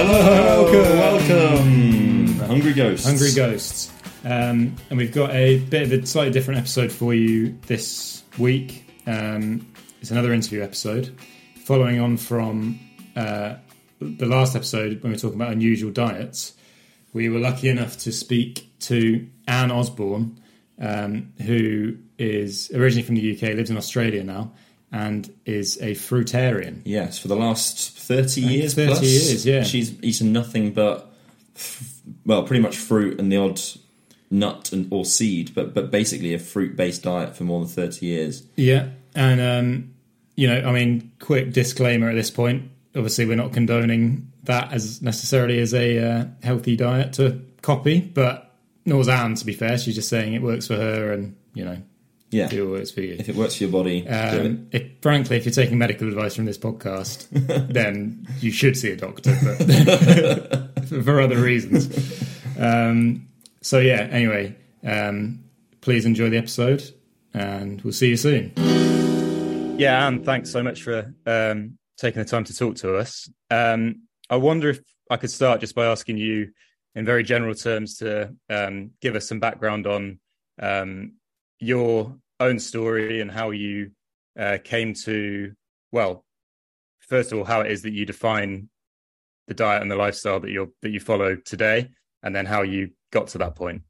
Hello, welcome, Hungry Ghosts. Hungry Ghosts. Um, and we've got a bit of a slightly different episode for you this week. Um, it's another interview episode, following on from uh, the last episode when we were talking about unusual diets. We were lucky enough to speak to Anne Osborne, um, who is originally from the UK, lives in Australia now, and is a fruitarian. Yes, for the last thirty years. 30 plus, years, yeah. She's eaten nothing but, f- well, pretty much fruit and the odd nut and or seed, but but basically a fruit based diet for more than thirty years. Yeah, and um, you know, I mean, quick disclaimer at this point. Obviously, we're not condoning that as necessarily as a uh, healthy diet to copy, but nor is Anne. To be fair, she's just saying it works for her, and you know, Yeah, it works for you. if it works for your body, do it. Um, if, frankly, if you're taking medical advice from this podcast, then you should see a doctor, but for other reasons. Um, so yeah. Anyway, um, please enjoy the episode, and we'll see you soon. Yeah, Anne, thanks so much for um, taking the time to talk to us. Um, I wonder if I could start just by asking you, in very general terms, to um, give us some background on um, your own story and how you uh, came to, well, first of all, how it is that you define the diet and the lifestyle that you're that you follow today, and then how you got to that point.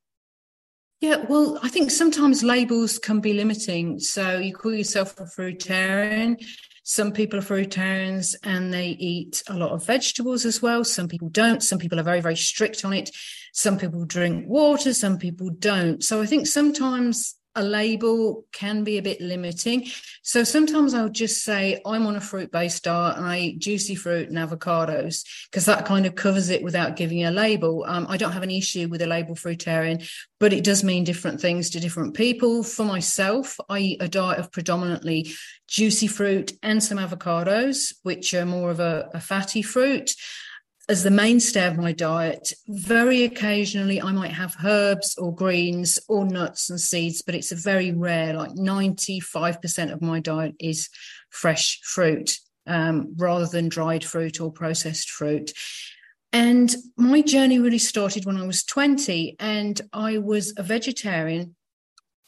Yeah, well, I think sometimes labels can be limiting. So you call yourself a fruitarian. Some people are fruitarians and they eat a lot of vegetables as well. Some people don't. Some people are very, very strict on it. Some people drink water. Some people don't. So I think sometimes a label can be a bit limiting. So sometimes I'll just say, I'm on a fruit based diet and I eat juicy fruit and avocados because that kind of covers it without giving a label. Um, I don't have an issue with a label fruitarian, but it does mean different things to different people. For myself, I eat a diet of predominantly juicy fruit and some avocados, which are more of a, a fatty fruit as the mainstay of my diet. Very occasionally, I might have herbs or greens or nuts and seeds, but it's a very rare, like 95% of my diet is fresh fruit um, rather than dried fruit or processed fruit. And my journey really started when I was 20 and I was a vegetarian.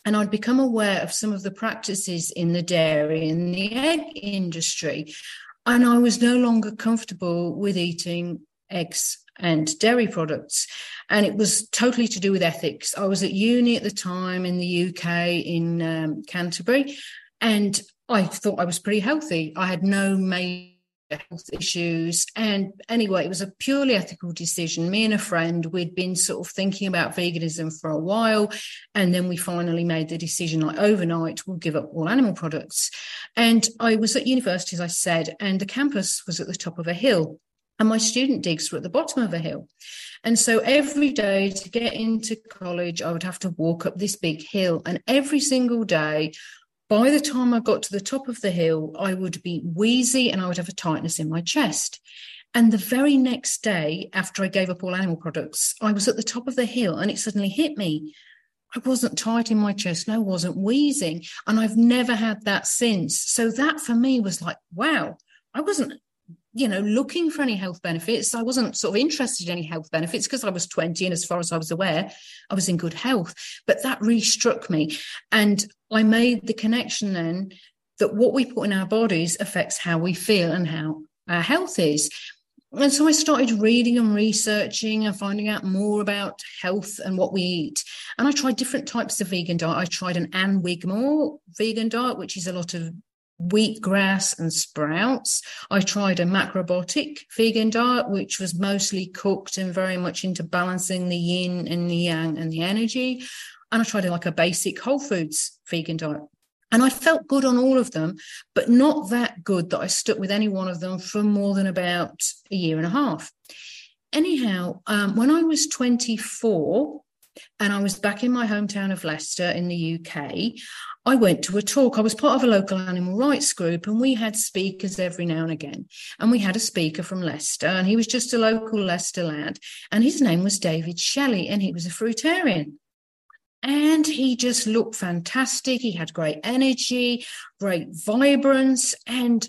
And I'd become aware of some of the practices in the dairy and the egg industry. And I was no longer comfortable with eating eggs and dairy products. And it was totally to do with ethics. I was at uni at the time in the UK in um, Canterbury, and I thought I was pretty healthy. I had no major health issues. And anyway, it was a purely ethical decision. Me and a friend, we'd been sort of thinking about veganism for a while. And then we finally made the decision like overnight, we'll give up all animal products. And I was at university, as I said, and the campus was at the top of a hill and my student digs were at the bottom of a hill. And so every day to get into college, I would have to walk up this big hill. And every single day, by the time I got to the top of the hill, I would be wheezy and I would have a tightness in my chest. And the very next day, after I gave up all animal products, I was at the top of the hill and it suddenly hit me. I wasn't tight in my chest and I wasn't wheezing. And I've never had that since. So that for me was like, wow, I wasn't you know, looking for any health benefits. I wasn't sort of interested in any health benefits because I was 20 and as far as I was aware, I was in good health. But that really struck me. And I made the connection then that what we put in our bodies affects how we feel and how our health is. And so I started reading and researching and finding out more about health and what we eat. And I tried different types of vegan diet. I tried an Ann Wigmore vegan diet, which is a lot of wheatgrass and sprouts. I tried a macrobiotic vegan diet, which was mostly cooked and very much into balancing the yin and the yang and the energy. And I tried like a basic whole foods vegan diet. And I felt good on all of them, but not that good that I stuck with any one of them for more than about a year and a half. Anyhow, um, when I was 24, and I was back in my hometown of Leicester in the UK. I went to a talk. I was part of a local animal rights group, and we had speakers every now and again. And we had a speaker from Leicester, and he was just a local Leicester lad, and his name was David Shelley, and he was a fruitarian. And he just looked fantastic. He had great energy, great vibrance. And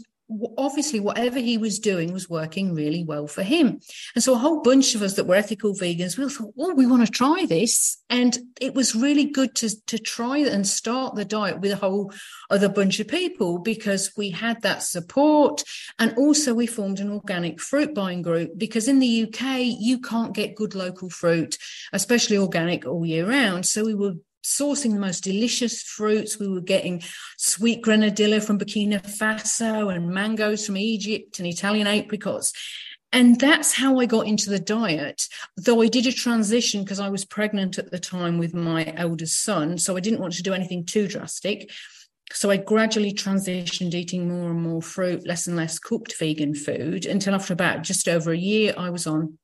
obviously whatever he was doing was working really well for him. And so a whole bunch of us that were ethical vegans, we thought, oh, we want to try this. And it was really good to, to try and start the diet with a whole other bunch of people because we had that support. And also we formed an organic fruit buying group because in the UK, you can't get good local fruit, especially organic all year round. So we were sourcing the most delicious fruits. We were getting sweet grenadilla from Burkina Faso and mangoes from Egypt and Italian apricots. And that's how I got into the diet, though I did a transition because I was pregnant at the time with my eldest son. So I didn't want to do anything too drastic. So I gradually transitioned eating more and more fruit, less and less cooked vegan food until after about just over a year, I was on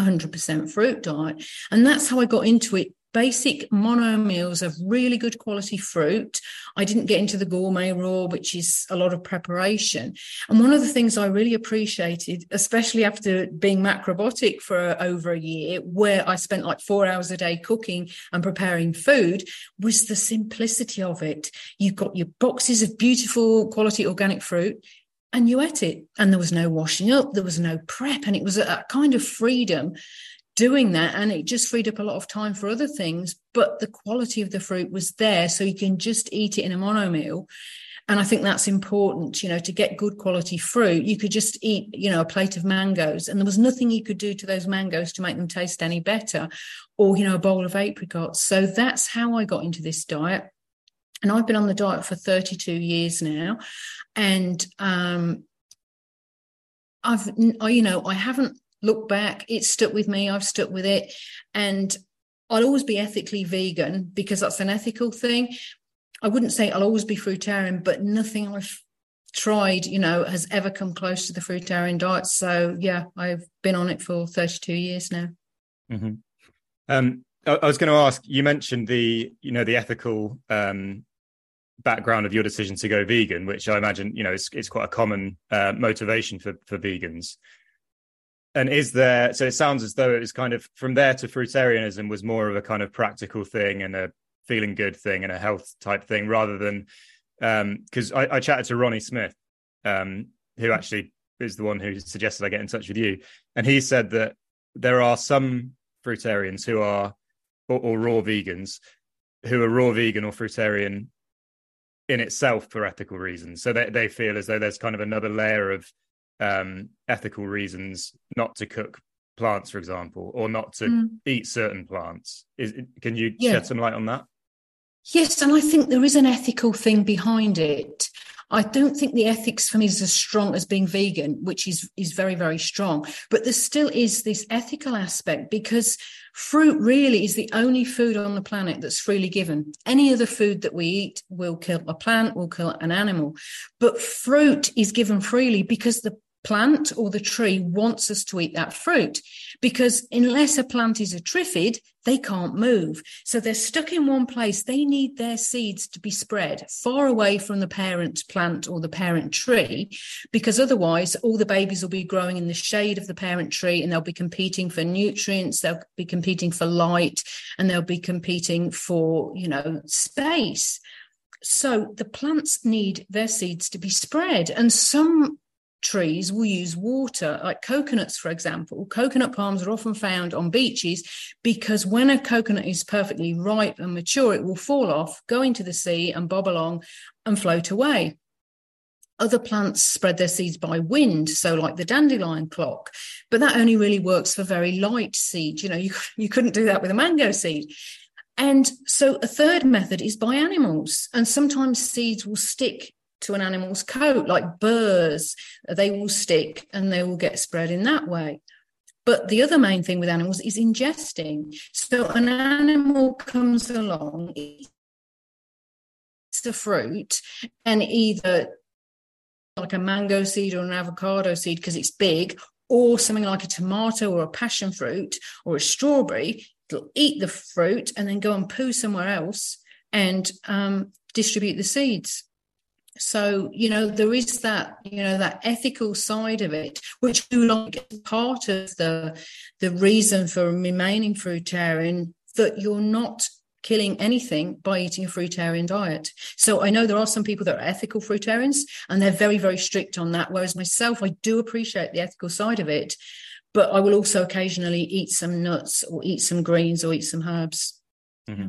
100% fruit diet. And that's how I got into it basic mono meals of really good quality fruit. I didn't get into the gourmet raw, which is a lot of preparation. And one of the things I really appreciated, especially after being macrobiotic for over a year, where I spent like four hours a day cooking and preparing food, was the simplicity of it. You've got your boxes of beautiful quality organic fruit and you ate it and there was no washing up there was no prep and it was a, kind of freedom doing that and it just freed up a lot of time for other things but the quality of the fruit was there so you can just eat it in a mono meal and i think that's important you know to get good quality fruit you could just eat you know a plate of mangoes and there was nothing you could do to those mangoes to make them taste any better or you know a bowl of apricots. So that's how i got into this diet. And i've been on the diet for 32 years now and um I've, you know, I haven't look back, it stuck with me. I've stuck with it. And I'll always be ethically vegan because that's an ethical thing. I wouldn't say I'll always be fruitarian, but nothing I've tried, you know, has ever come close to the fruitarian diet. So yeah, I've been on it for 32 years now. Mm-hmm. Um, I, I was going to ask. You mentioned the, you know, the ethical um, background of your decision to go vegan, which I imagine, you know, it's, is quite a common uh, motivation for for vegans and is there so it sounds as though it was kind of from there to fruitarianism was more of a kind of practical thing and a feeling good thing and a health type thing rather than because um, I, I, chatted to ronnie smith um, who actually is the one who suggested i get in touch with you. And he said that there are some fruitarians who are or, or raw vegans who are raw vegan or fruitarian in itself for ethical reasons. So they, they feel as though there's kind of another layer of um, ethical reasons not to cook plants, for example, or not to mm. eat certain plants. Is, can you yeah. shed some light on that? Yes, and I think there is an ethical thing behind it. I don't think the ethics for me is as strong as being vegan, which is is very very strong. But there still is this ethical aspect because fruit really is the only food on the planet that's freely given. Any other food that we eat will kill a plant, will kill an animal, but fruit is given freely because the plant or the tree wants us to eat that fruit because unless a plant is a triffid, they can't move. So they're stuck in one place. They need their seeds to be spread far away from the parent plant or the parent tree because otherwise all the babies will be growing in the shade of the parent tree and they'll be competing for nutrients. They'll be competing for light and they'll be competing for, you know, space. So the plants need their seeds to be spread. And some trees will use water, like coconuts, for example. Coconut palms are often found on beaches because when a coconut is perfectly ripe and mature, it will fall off, go into the sea, and bob along and float away. Other plants spread their seeds by wind, so like the dandelion clock, but that only really works for very light seeds. You know, you, you couldn't do that with a mango seed. And so a third method is by animals. And sometimes seeds will stick to an animal's coat, like burrs. They will stick and they will get spread in that way. But the other main thing with animals is ingesting. So an animal comes along, eats the fruit, and either like a mango seed or an avocado seed because it's big, or something like a tomato or a passion fruit or a strawberry, it'll eat the fruit and then go and poo somewhere else and um, distribute the seeds so you know there is that you know that ethical side of it which you like is part of the the reason for remaining fruitarian that you're not killing anything by eating a fruitarian diet. So I know there are some people that are ethical fruitarians and they're very, very strict on that. Whereas myself, I do appreciate the ethical side of it, but I will also occasionally eat some nuts or eat some greens or eat some herbs. Mm-hmm.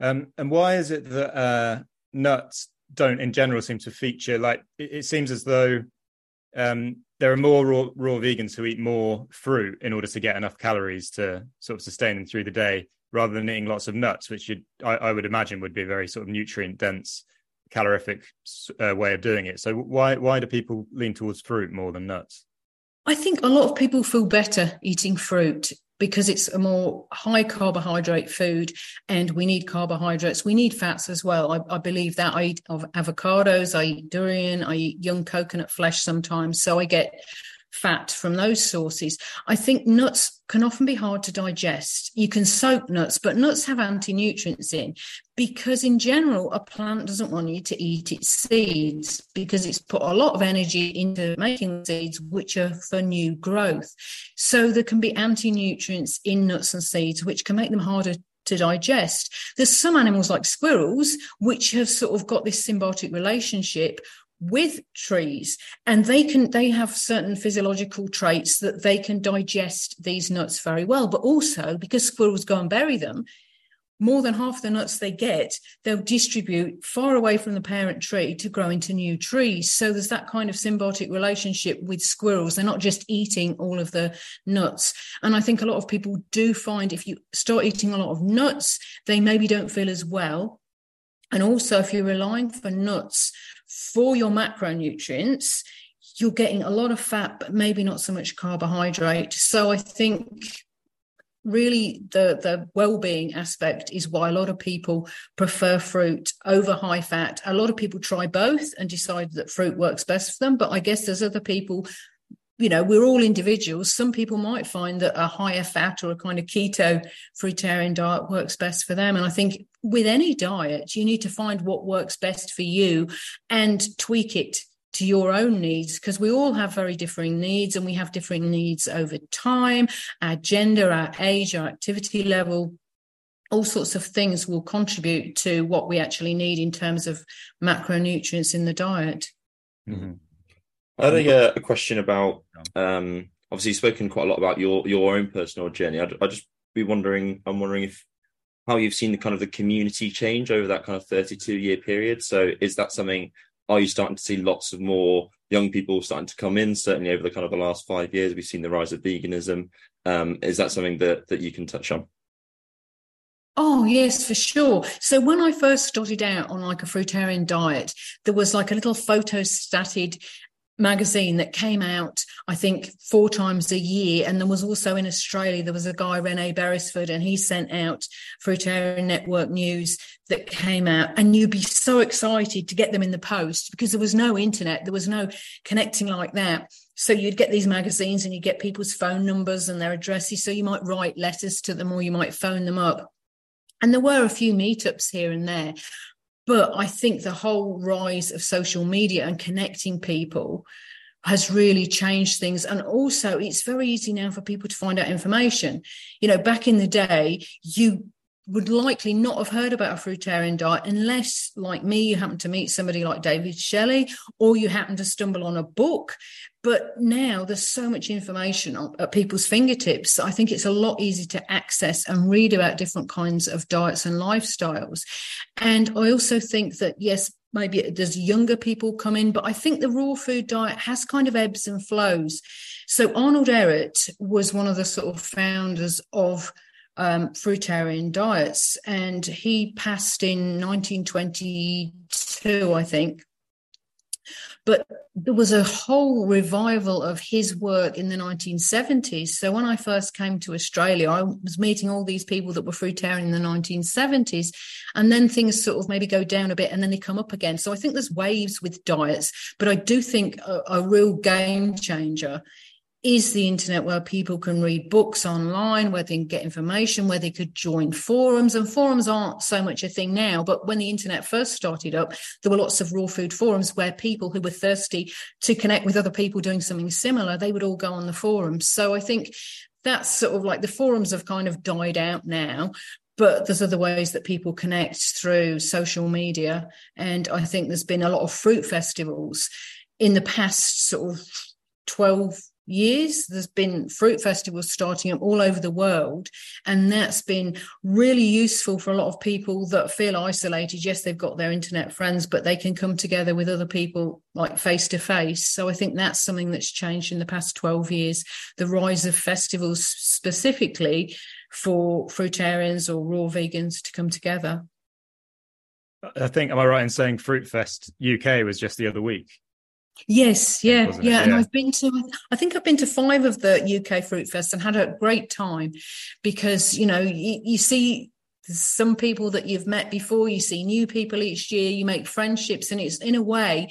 Um, and why is it that uh, nuts don't, in general, seem to feature? Like it, it seems as though um, there are more raw, raw vegans who eat more fruit in order to get enough calories to sort of sustain them through the day, rather than eating lots of nuts, which I, I, would imagine would be a very sort of nutrient dense, calorific uh, way of doing it. So why why do people lean towards fruit more than nuts? I think a lot of people feel better eating fruit because it's a more high carbohydrate food and we need carbohydrates. We need fats as well. I, I, believe that I eat avocados, I eat durian, I eat young coconut flesh sometimes. So I get fat from those sources. I think nuts can often be hard to digest. You can soak nuts, but nuts have anti nutrients in because, in general, a plant doesn't want you to eat its seeds because it's put a lot of energy into making seeds, which are for new growth. So there can be anti nutrients in nuts and seeds, which can make them harder to digest. There's some animals like squirrels, which have sort of got this symbiotic relationship with trees and they can they have certain physiological traits that they can digest these nuts very well. But also because squirrels go and bury them more than half the nuts they get they'll distribute far away from the parent tree to grow into new trees. So there's that kind of symbiotic relationship with squirrels. They're not just eating all of the nuts. And i think a lot of people do find if you start eating a lot of nuts they maybe don't feel as well. And also if you're relying for nuts for your macronutrients, you're getting a lot of fat, but maybe not so much carbohydrate. So I think really the the well-being aspect is why a lot of people prefer fruit over high fat a lot of people try both and decide that fruit works best for them but i guess there's other people you know, we're all individuals. Some people might find that a higher fat or a kind of keto fruitarian diet works best for them. And I think with any diet, you need to find what works best for you and tweak it to your own needs because we all have very differing needs and we have differing needs over time, our gender, our age, our activity level. All sorts of things will contribute to what we actually need in terms of macronutrients in the diet. Mm-hmm. I had a, a question about um, obviously you've spoken quite a lot about your your own personal journey. I'd, I'd just be wondering. I'm wondering if how you've seen the kind of the community change over that kind of 32 year period. So is that something? Are you starting to see lots of more young people starting to come in? Certainly over the kind of the last five years, we've seen the rise of veganism. Um, is that something that that you can touch on? Oh, yes, for sure. So when I first started out on like a fruitarian diet, there was like a little photostated magazine that came out, I think, four times a year. And there was also in Australia, there was a guy, Rene Beresford, and he sent out Fruitarian Network News that came out. And you'd be so excited to get them in the post because there was no internet, there was no connecting like that. So you'd get these magazines and you'd get people's phone numbers and their addresses. So you might write letters to them or you might phone them up. And there were a few meetups here and there. But I think the whole rise of social media and connecting people has really changed things. And also, it's very easy now for people to find out information. You know, back in the day, you would likely not have heard about a fruitarian diet unless, like me, you happen to meet somebody like David Shelley or you happen to stumble on a book. But now there's so much information at people's fingertips. I think it's a lot easier to access and read about different kinds of diets and lifestyles. And I also think that, yes, maybe there's younger people come in, but I think the raw food diet has kind of ebbs and flows. So Arnold Ehret was one of the sort of founders of um, fruitarian diets. And he passed in 1922, I think. But there was a whole revival of his work in the 1970s. So when I first came to Australia, I was meeting all these people that were fruitarian in the 1970s. And then things sort of maybe go down a bit and then they come up again. So I think there's waves with diets. But I do think a, a real game changer is the internet where people can read books online, where they can get information, where they could join forums. And forums aren't so much a thing now, but when the internet first started up, there were lots of raw food forums where people who were thirsty to connect with other people doing something similar, they would all go on the forums. So I think that's sort of like the forums have kind of died out now. but there's other ways that people connect through social media. And I think there's been a lot of fruit festivals in the past sort of 12 years. There's been fruit festivals starting up all over the world, and that's been really useful for a lot of people that feel isolated. Yes, they've got their internet friends, but they can come together with other people like face to face. So I think that's something that's changed in the past 12 years. The rise of festivals specifically for fruitarians or raw vegans to come together. I think, am I right in saying Fruit Fest UK was just the other week? Yes, yeah, yeah, yeah. And I've been to, I think I've been to five of the UK Fruit Fest and had a great time because, you know, you, you see some people that you've met before, you see new people each year, you make friendships, and it's in a way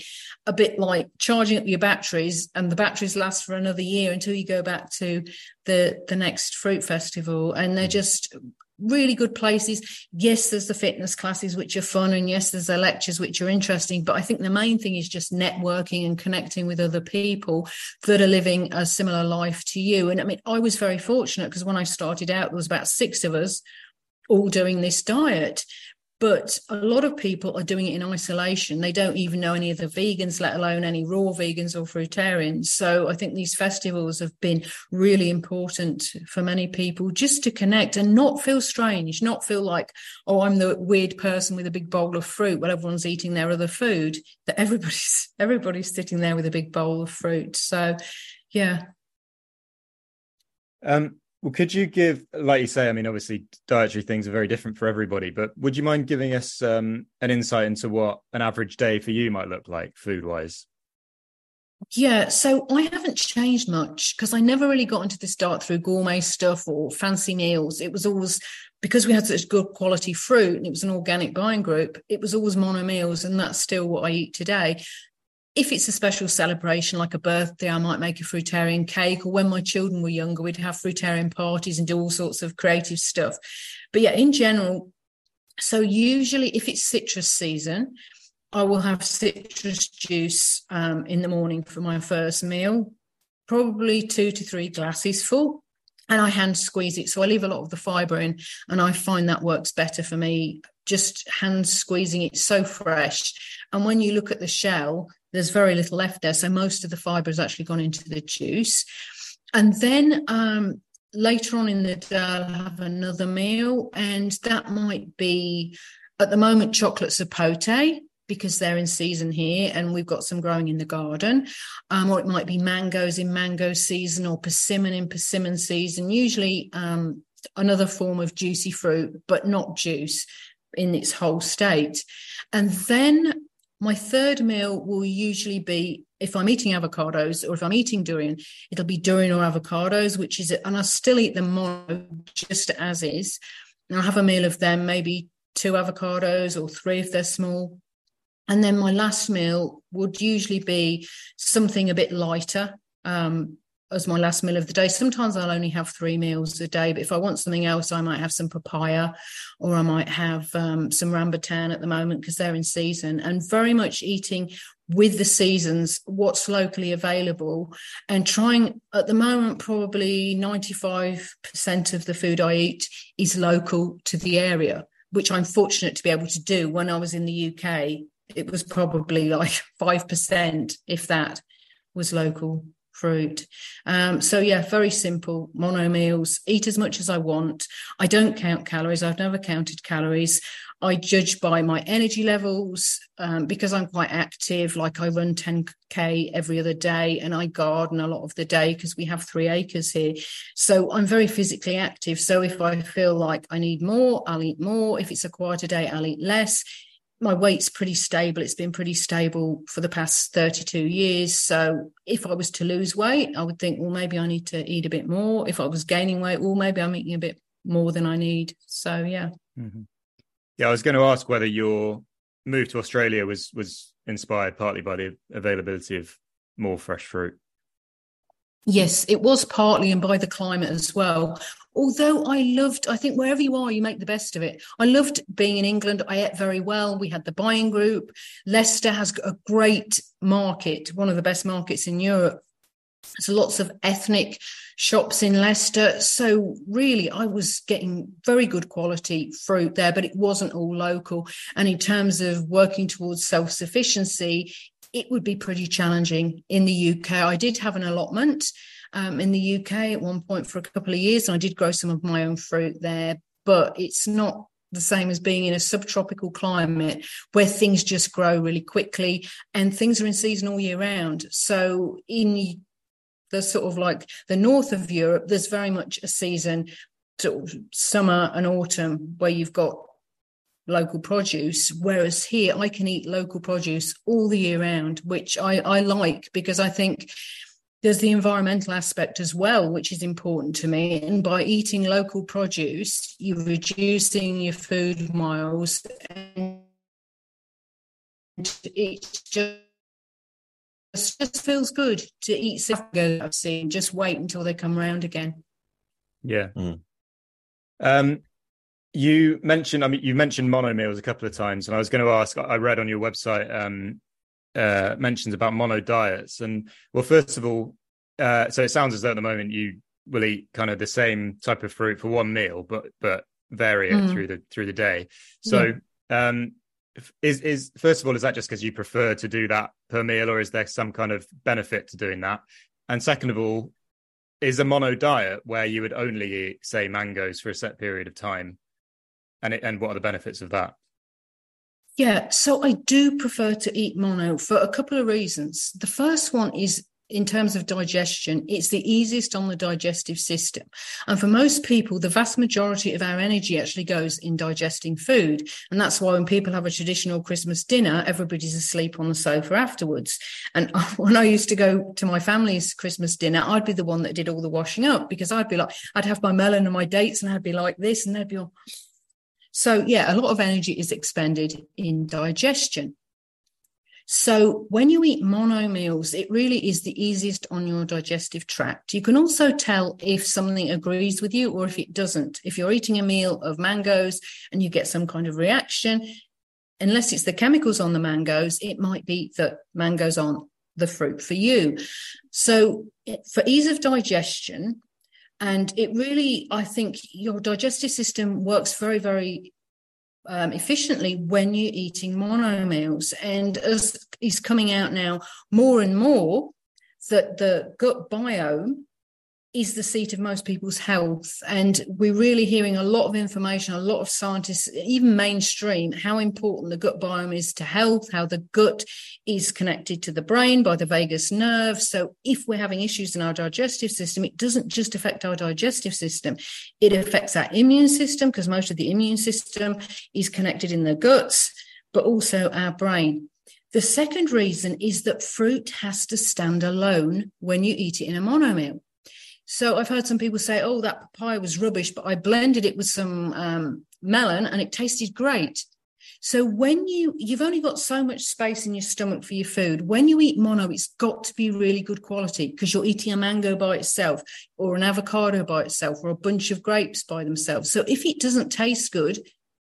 a bit like charging up your batteries, and the batteries last for another year until you go back to the the next fruit festival. And they're mm. just really good places. Yes, there's the fitness classes which are fun, and yes, there's the lectures which are interesting. But I think the main thing is just networking and connecting with other people that are living a similar life to you. And I mean, I was very fortunate because when I started out, there was about six of us all doing this diet. But a lot of people are doing it in isolation. They don't even know any of the vegans, let alone any raw vegans or fruitarians. So I think these festivals have been really important for many people just to connect and not feel strange, not feel like, oh, I'm the weird person with a big bowl of fruit while everyone's eating their other food. That everybody's everybody's sitting there with a big bowl of fruit. So yeah. Um, well, could you give, like you say, I mean, obviously dietary things are very different for everybody, but would you mind giving us um, an insight into what an average day for you might look like food wise? Yeah, so I haven't changed much because I never really got into this diet through gourmet stuff or fancy meals. It was always because we had such good quality fruit and it was an organic buying group, it was always mono meals, and that's still what I eat today if it's a special celebration like a birthday, I might make a fruitarian cake. Or when my children were younger, we'd have fruitarian parties and do all sorts of creative stuff. But yeah, in general, so usually if it's citrus season, I will have citrus juice um, in the morning for my first meal, probably two to three glasses full. And I hand squeeze it. So I leave a lot of the fiber in, and I find that works better for me. Just hand squeezing it so fresh. And when you look at the shell, there's very little left there. So most of the fiber has actually gone into the juice. And then um, later on in the day, I'll have another meal, and that might be at the moment chocolate sapote because they're in season here and we've got some growing in the garden. Um, or it might be mangoes in mango season or persimmon in persimmon season, usually um, another form of juicy fruit, but not juice in its whole state. And then my third meal will usually be if I'm eating avocados or if I'm eating durian, it'll be durian or avocados, which is, and I'll still eat them more just as is. And I'll have a meal of them, maybe two avocados or three if they're small. And then my last meal would usually be something a bit lighter, um, as my last meal of the day. Sometimes I'll only have three meals a day, but if I want something else, I might have some papaya or I might have um, some rambutan at the moment because they're in season and very much eating with the seasons, what's locally available, and trying at the moment, probably 95% of the food I eat is local to the area, which I'm fortunate to be able to do. When I was in the UK, it was probably like 5%, if that was local fruit. Um, so yeah, very simple mono meals. Eat as much as I want. I don't count calories. I've never counted calories. I judge by my energy levels um, because I'm quite active. Like I run 10k every other day, and I garden a lot of the day because we have three acres here. So I'm very physically active. So if I feel like I need more, I'll eat more. If it's a quieter day, I'll eat less my weight's pretty stable. It's been pretty stable for the past 32 years. So if I was to lose weight, I would think, well, maybe I need to eat a bit more. If I was gaining weight, well, maybe I'm eating a bit more than I need. So yeah. Mm-hmm. Yeah, I was going to ask whether your move to Australia was was inspired partly by the availability of more fresh fruit. Yes, it was partly and by the climate as well. Although I loved, I think wherever you are, you make the best of it. I loved being in England. I ate very well. We had the buying group. Leicester has a great market, one of the best markets in Europe There's lots of ethnic shops in Leicester. So really, I was getting very good quality fruit there, but it wasn't all local. And in terms of working towards self sufficiency, it would be pretty challenging in the UK. I did have an allotment um, in the UK at one point for a couple of years, and I did grow some of my own fruit there, but it's not the same as being in a subtropical climate where things just grow really quickly and things are in season all year round. So in the sort of like the north of Europe, there's very much a season, sort summer and autumn, where you've got local produce. Whereas here, I can eat local produce all the year round, which I, I like because I think there's the environmental aspect as well, which is important to me. And by eating local produce, you're reducing your food miles and it just just feels good to eat go I've seen. Just wait until they come around again. Yeah. Mm. Um, you mentioned, I mean, you mentioned mono meals a couple of times, and I was going to ask. I read on your website um, uh, mentions about mono diets, and well, first of all, uh, so it sounds as though at the moment you will eat kind of the same type of fruit for one meal, but but vary it mm. through the through the day. So, yeah. um, is is first of all, is that just because you prefer to do that per meal, or is there some kind of benefit to doing that? And second of all, is a mono diet where you would only eat, say, mangoes for a set period of time and it, and what are the benefits of that? Yeah, so I do prefer to eat mono for a couple of reasons. The first one is in terms of digestion, it's the easiest on the digestive system. And for most people, the vast majority of our energy actually goes in digesting food. And that's why when people have a traditional Christmas dinner, everybody's asleep on the sofa afterwards. And when I used to go to my family's Christmas dinner, I'd be the one that did all the washing up because I'd be like, I'd have my melon and my dates and I'd be like this and they'd be all, so, yeah, a lot of energy is expended in digestion. So, when you eat mono meals, it really is the easiest on your digestive tract. You can also tell if something agrees with you or if it doesn't. If you're eating a meal of mangoes and you get some kind of reaction, unless it's the chemicals on the mangoes, it might be that mangoes aren't the fruit for you. So, for ease of digestion, and it really, I think your digestive system works very, very um, efficiently when you're eating mono meals. And as is coming out now more and more, that the gut biome is the seat of most people's health. And we're really hearing a lot of information, a lot of scientists, even mainstream, how important the gut biome is to health, how the gut is connected to the brain by the vagus nerve. So if we're having issues in our digestive system, it doesn't just affect our digestive system, it affects our immune system because most of the immune system is connected in the guts, but also our brain. The second reason is that fruit has to stand alone when you eat it in a mono meal. So I've heard some people say, "Oh, that papaya was rubbish," but I blended it with some um, melon and it tasted great. So when you you've only got so much space in your stomach for your food. When you eat mono, it's got to be really good quality because you're eating a mango by itself, or an avocado by itself, or a bunch of grapes by themselves. So if it doesn't taste good,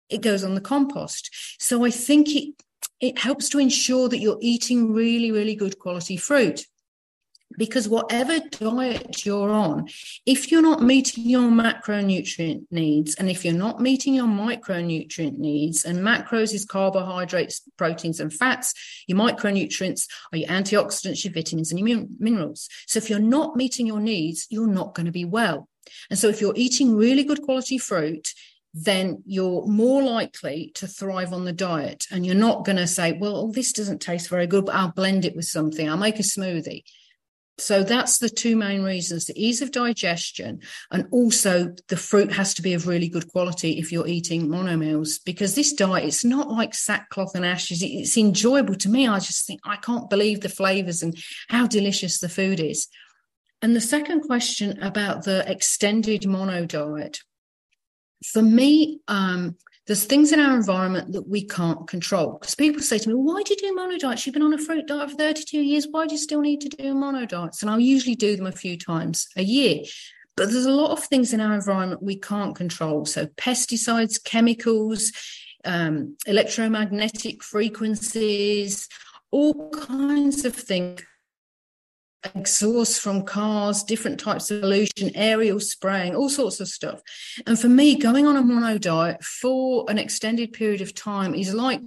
it goes on the compost. So I think it it helps to ensure that you're eating really, really good quality fruit because whatever diet you're on, if you're not meeting your macronutrient needs, and if you're not meeting your micronutrient needs, and macros is carbohydrates, proteins, and fats, your micronutrients are your antioxidants, your vitamins, and your minerals. So if you're not meeting your needs, you're not going to be well. And so if you're eating really good quality fruit, then you're more likely to thrive on the diet. And you're not going to say, well, this doesn't taste very good, but I'll blend it with something. I'll make a smoothie. So that's the two main reasons the ease of digestion, and also the fruit has to be of really good quality if you're eating mono meals. Because this diet, it's not like sackcloth and ashes. It's enjoyable to me. I just think I can't believe the flavors and how delicious the food is. And the second question about the extended mono diet. For me, um, there's things in our environment that we can't control. Because people say to me, why do you do mono diets? You've been on a fruit diet for 32 years. Why do you still need to do mono diets? And I'll usually do them a few times a year. But there's a lot of things in our environment we can't control. So pesticides, chemicals, um, electromagnetic frequencies, all kinds of things exhaust from cars, different types of pollution, aerial spraying, all sorts of stuff. And for me, going on a mono diet for an extended period of time is like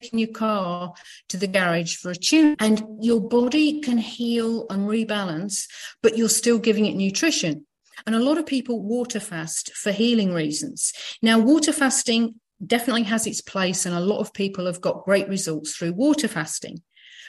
taking your car to the garage for a tune and your body can heal and rebalance, but you're still giving it nutrition. And a lot of people water fast for healing reasons. Now, water fasting definitely has its place, and a lot of people have got great results through water fasting.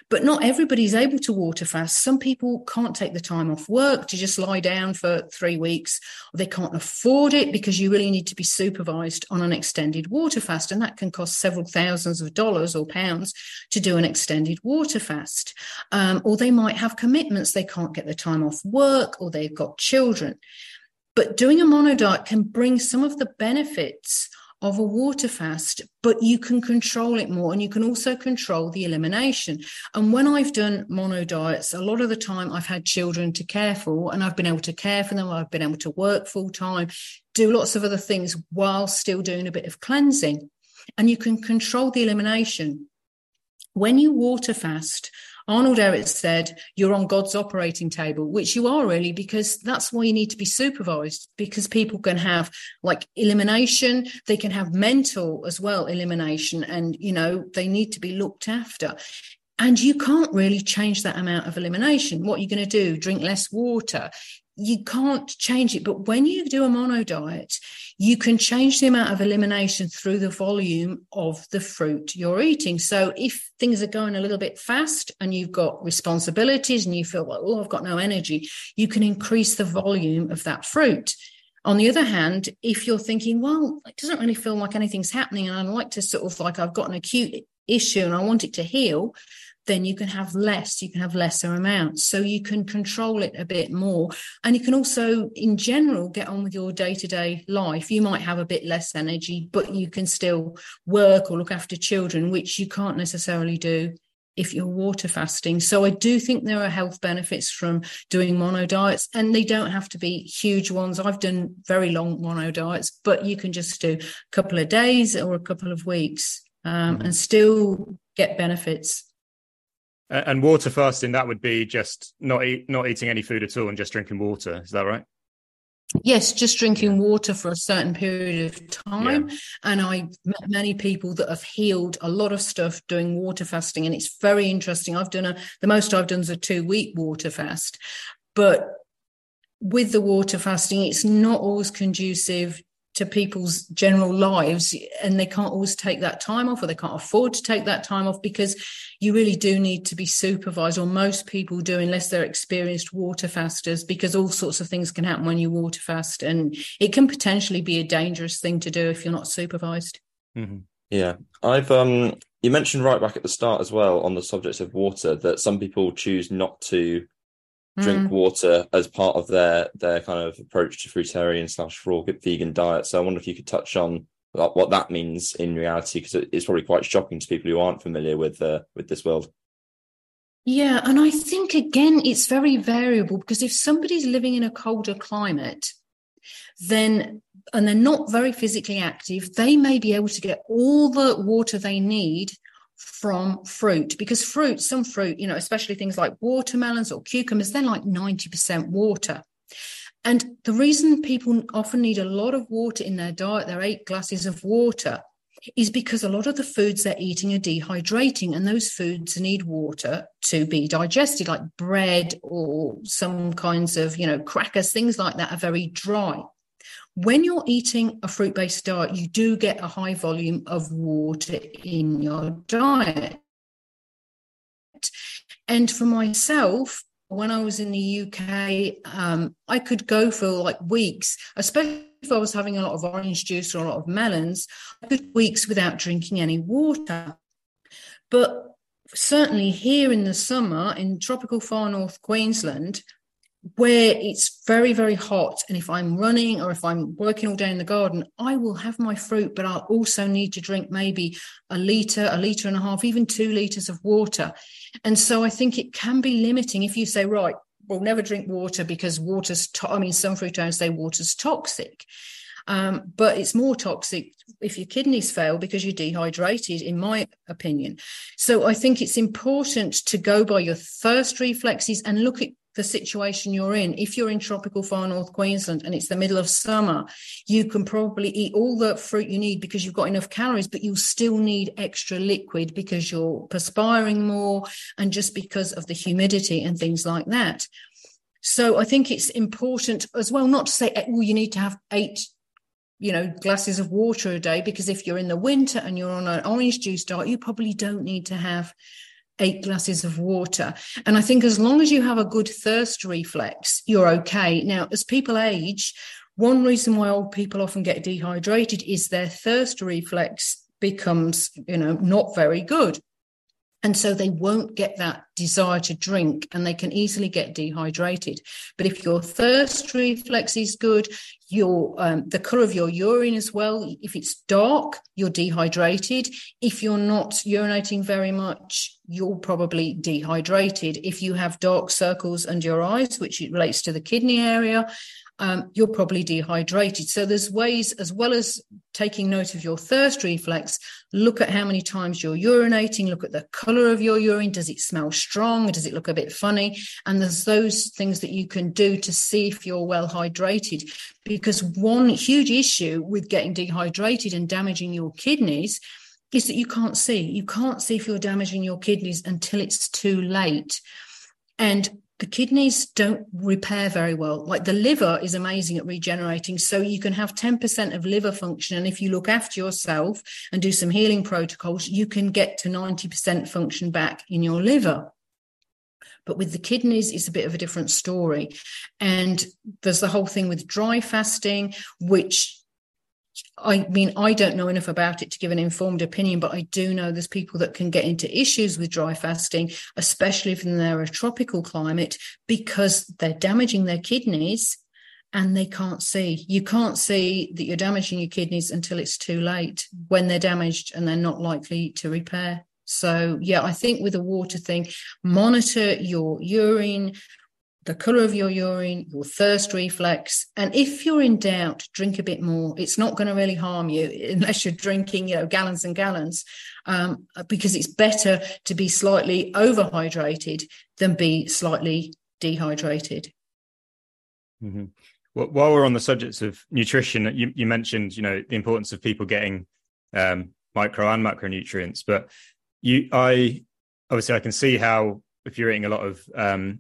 But not everybody's able to water fast. Some people can't take the time off work to just lie down for three weeks, they can't afford it because you really need to be supervised on an extended water fast. And that can cost several thousands of dollars or pounds to do an extended water fast. Um, or they might have commitments, they can't get the time off work, or they've got children. But doing a mono diet can bring some of the benefits of a water fast, but you can control it more and you can also control the elimination. And when I've done mono diets, a lot of the time I've had children to care for and I've been able to care for them. I've been able to work full time, do lots of other things while still doing a bit of cleansing. And you can control the elimination. When you water fast, Arnold Ehret said, You're on God's operating table, which you are really, because that's why you need to be supervised, because people can have like elimination, they can have mental as well elimination, and you know, they need to be looked after. And you can't really change that amount of elimination. What are you going to do? Drink less water? you can't change it. But when you do a mono diet, you can change the amount of elimination through the volume of the fruit you're eating. So if things are going a little bit fast and you've got responsibilities and you feel like, oh, I've got no energy, you can increase the volume of that fruit. On the other hand, if you're thinking, well, it doesn't really feel like anything's happening, and I'd like to sort of like I've got an acute issue and I want it to heal, then you can have less, you can have lesser amounts. So you can control it a bit more. And you can also, in general, get on with your day to day life. You might have a bit less energy, but you can still work or look after children, which you can't necessarily do if you're water fasting. So I do think there are health benefits from doing mono diets, and they don't have to be huge ones. I've done very long mono diets, but you can just do a couple of days or a couple of weeks um, mm-hmm. and still get benefits. And water fasting, that would be just not eat, not eating any food at all and just drinking water. Is that right? Yes, just drinking water for a certain period of time. Yeah. And I met many people that have healed a lot of stuff doing water fasting. And it's very interesting. I've done a, the most I've done is a two week water fast. But with the water fasting, it's not always conducive to people's general lives and they can't always take that time off or they can't afford to take that time off because you really do need to be supervised or most people do unless they're experienced water fasters because all sorts of things can happen when you water fast and it can potentially be a dangerous thing to do if you're not supervised mm-hmm. yeah i've um you mentioned right back at the start as well on the subject of water that some people choose not to drink mm. water as part of their their kind of approach to fruitarian slash raw vegan diet. So I wonder if you could touch on what that means in reality, because it's probably quite shocking to people who aren't familiar with uh, with this world. Yeah, and I think again it's very variable because if somebody's living in a colder climate, then and they're not very physically active, they may be able to get all the water they need from fruit because fruit, some fruit, you know, especially things like watermelons or cucumbers, they're like 90% water. And the reason people often need a lot of water in their diet, their eight glasses of water, is because a lot of the foods they're eating are dehydrating, and those foods need water to be digested, like bread or some kinds of, you know, crackers, things like that are very dry. When you're eating a fruit based diet, you do get a high volume of water in your diet. And for myself, when I was in the UK, um, I could go for like weeks, especially if I was having a lot of orange juice or a lot of melons, I could weeks without drinking any water. But certainly here in the summer in tropical far north Queensland, where it's very, very hot. And if I'm running or if I'm working all day in the garden, I will have my fruit, but I'll also need to drink maybe a litre, a litre and a half, even two litres of water. And so I think it can be limiting if you say, right, we'll never drink water because water's, to- I mean, some fruitarians say water's toxic. Um, but it's more toxic if your kidneys fail because you're dehydrated, in my opinion. So I think it's important to go by your thirst reflexes and look at the situation you're in. If you're in tropical far north Queensland and it's the middle of summer, you can probably eat all the fruit you need because you've got enough calories, but you'll still need extra liquid because you're perspiring more and just because of the humidity and things like that. So I think it's important as well, not to say, oh, you need to have eight you know, glasses of water a day because if you're in the winter and you're on an orange juice diet, you probably don't need to have eight glasses of water. And I think as long as you have a good thirst reflex, you're okay. Now, as people age, one reason why old people often get dehydrated is their thirst reflex becomes, you know, not very good. And so they won't get that desire to drink and they can easily get dehydrated. But if your thirst reflex is good, your um, the color of your urine as well, if it's dark, you're dehydrated. If you're not urinating very much, you're probably dehydrated. If you have dark circles under your eyes, which relates to the kidney area, um, you're probably dehydrated. So there's ways, as well as taking note of your thirst reflex, look at how many times you're urinating, look at the color of your urine. Does it smell strong? Does it look a bit funny? And there's those things that you can do to see if you're well hydrated. Because one huge issue with getting dehydrated and damaging your kidneys is that you can't see. You can't see if you're damaging your kidneys until it's too late. And the kidneys don't repair very well. Like the liver is amazing at regenerating. So you can have 10% of liver function. And if you look after yourself and do some healing protocols, you can get to 90% function back in your liver. But with the kidneys, it's a bit of a different story. And there's the whole thing with dry fasting, which I mean, I don't know enough about it to give an informed opinion, but I do know there's people that can get into issues with dry fasting, especially if they're a tropical climate, because they're damaging their kidneys and they can't see. You can't see that you're damaging your kidneys until it's too late when they're damaged and they're not likely to repair. So, yeah, I think with the water thing, monitor your urine, the color of your urine, your thirst reflex. And if you're in doubt, drink a bit more. It's not going to really harm you unless you're drinking, you know, gallons and gallons, um, because it's better to be slightly overhydrated than be slightly dehydrated. Mm-hmm. Well, while we're on the subjects of nutrition, you, you mentioned, you know, the importance of people getting um, micro and macronutrients, but you, I obviously I can see how if you're eating a lot of um,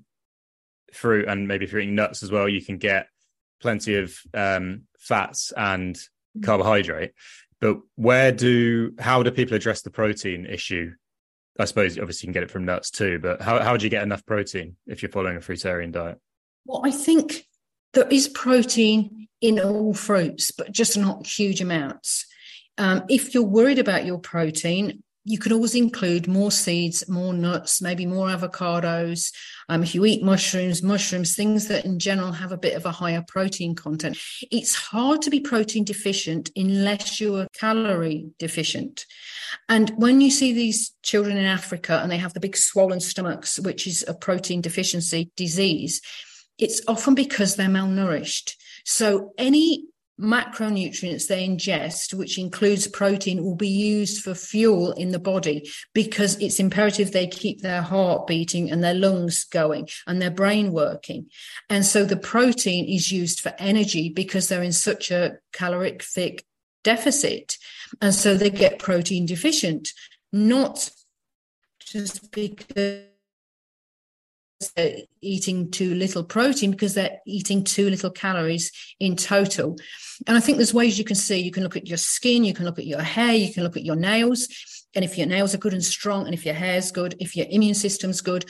fruit and maybe if you're eating nuts as well, you can get plenty of um, fats and carbohydrate. But where do how do people address the protein issue? I suppose obviously you can get it from nuts too, but how how do you get enough protein if you're following a fruitarian diet? Well, I think there is protein in all fruits, but just not huge amounts. Um, if you're worried about your protein, you could always include more seeds, more nuts, maybe more avocados. Um, if you eat mushrooms, mushrooms, things that in general have a bit of a higher protein content. It's hard to be protein deficient unless you are calorie deficient. And when you see these children in Africa and they have the big swollen stomachs, which is a protein deficiency disease, it's often because they're malnourished. So any macronutrients they ingest, which includes protein, will be used for fuel in the body because it's imperative they keep their heart beating and their lungs going and their brain working. And so the protein is used for energy because they're in such a calorific deficit. And so they get protein deficient, not just because eating too little protein because they're eating too little calories in total. And I think there's ways you can see. You can look at your skin, you can look at your hair, you can look at your nails. And if your nails are good and strong, and if your hair's good, if your immune system's good,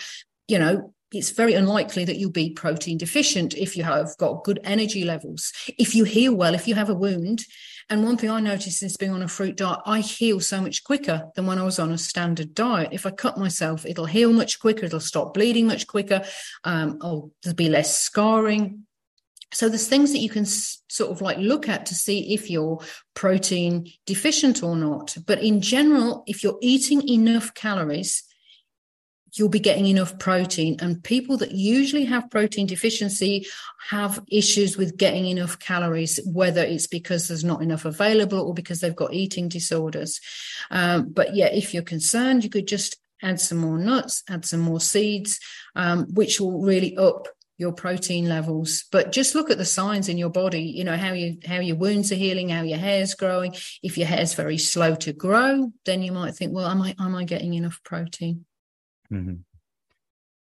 you know, it's very unlikely that you'll be protein deficient if you have got good energy levels. If you heal well, if you have a wound, and one thing I noticed since being on a fruit diet, I heal so much quicker than when I was on a standard diet. If I cut myself, it'll heal much quicker. It'll stop bleeding much quicker. Um, there'll be less scarring. So there's things that you can sort of like look at to see if you're protein deficient or not. But in general, if you're eating enough calories, you'll be getting enough protein. And people that usually have protein deficiency have issues with getting enough calories, whether it's because there's not enough available or because they've got eating disorders. Um, but yeah, if you're concerned, you could just add some more nuts, add some more seeds, um, which will really up your protein levels but just look at the signs in your body you know how you how your wounds are healing how your hair's growing if your hair's very slow to grow then you might think well am i am i getting enough protein mm-hmm.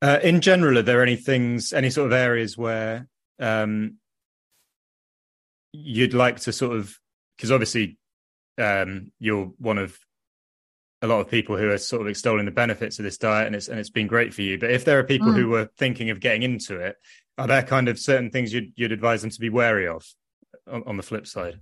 uh, in general are there any things any sort of areas where um, you'd like to sort of because obviously um, you're one of a lot of people who are sort of extolling the benefits of this diet and it's and it's been great for you. But if there are people mm. who were thinking of getting into it, are there kind of certain things you'd you'd advise them to be wary of on, on the flip side?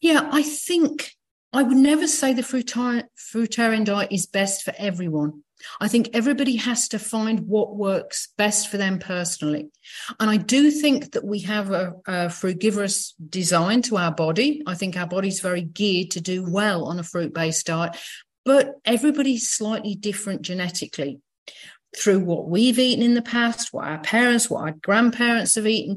Yeah, I think I would never say the fruitarian diet is best for everyone. I think everybody has to find what works best for them personally. And I do think that we have a, a frugivorous design to our body. I think our body's very geared to do well on a fruit based diet but everybody's slightly different genetically through what we've eaten in the past, what our parents, what our grandparents have eaten.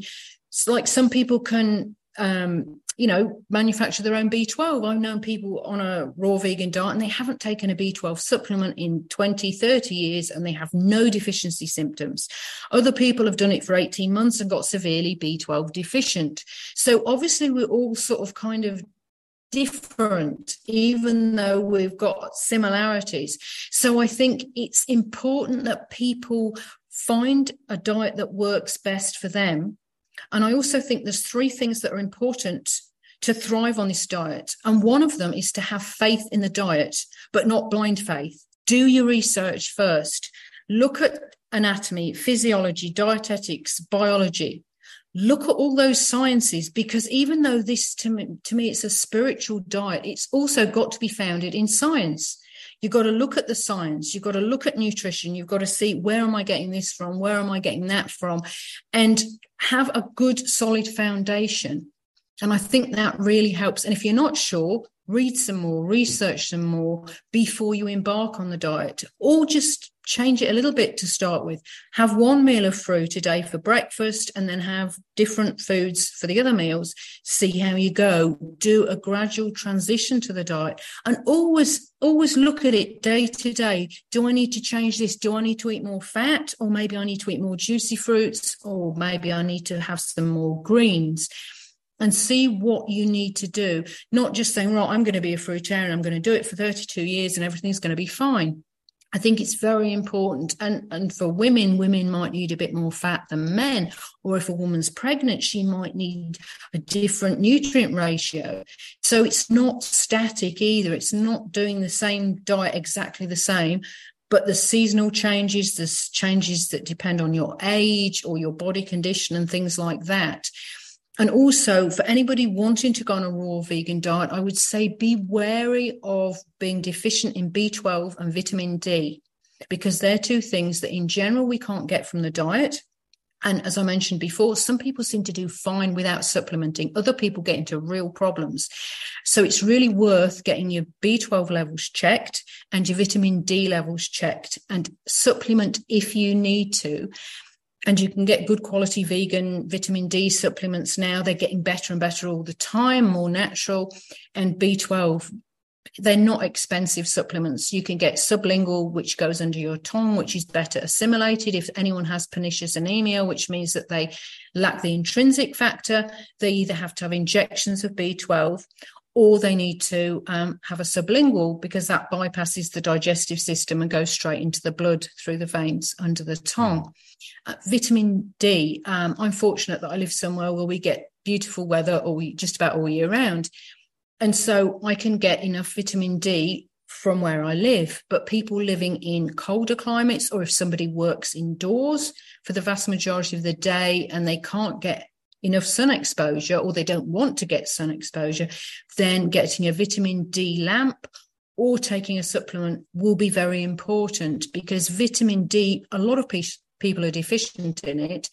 It's like some people can, um, you know, manufacture their own B12. I've known people on a raw vegan diet and they haven't taken a B12 supplement in 20, 30 years and they have no deficiency symptoms. Other people have done it for 18 months and got severely B12 deficient. So obviously, we're all sort of kind of different, even though we've got similarities. So I think it's important that people find a diet that works best for them. And I also think there's three things that are important to thrive on this diet. And one of them is to have faith in the diet, but not blind faith. Do your research first. Look at anatomy, physiology, dietetics, biology look at all those sciences because even though this to me, to me it's a spiritual diet it's also got to be founded in science you've got to look at the science. You've got to look at nutrition. You've got to see where am i getting this from? Where am i getting that from? And have a good solid foundation. And i think that really helps. And if you're not sure read some more research some more before you embark on the diet or just change it a little bit to start with. Have one meal of fruit a day for breakfast and then have different foods for the other meals. See how you go. Do a gradual transition to the diet and always, always look at it day to day. Do I need to change this? Do I need to eat more fat? Or maybe I need to eat more juicy fruits? Or maybe I need to have some more greens and see what you need to do. Not just saying, right, I'm going to be a fruitarian, I'm going to do it for 32 years and everything's going to be fine I think it's very important. And, and for women, women might need a bit more fat than men. Or if a woman's pregnant, she might need a different nutrient ratio. So it's not static either. It's not doing the same diet exactly the same, but the seasonal changes, the changes that depend on your age or your body condition and things like that. And also, for anybody wanting to go on a raw vegan diet, I would say be wary of being deficient in B12 and vitamin D, because they're two things that in general we can't get from the diet. And as I mentioned before, some people seem to do fine without supplementing. Other people get into real problems. So it's really worth getting your B12 levels checked and your vitamin D levels checked and supplement if you need to and you can get good quality vegan vitamin D supplements now. They're getting better and better all the time, more natural. And B12, they're not expensive supplements. You can get sublingual, which goes under your tongue, which is better assimilated. If anyone has pernicious anemia, which means that they lack the intrinsic factor, they either have to have injections of B12 or they need to um, have a sublingual because that bypasses the digestive system and goes straight into the blood through the veins under the tongue. Uh, vitamin D, um, I'm fortunate that I live somewhere where we get beautiful weather all just about all year round. And so I can get enough vitamin D from where I live. But people living in colder climates, or if somebody works indoors for the vast majority of the day and they can't get enough sun exposure or they don't want to get sun exposure, then getting a vitamin D lamp or taking a supplement will be very important because vitamin D, a lot of people are deficient in it.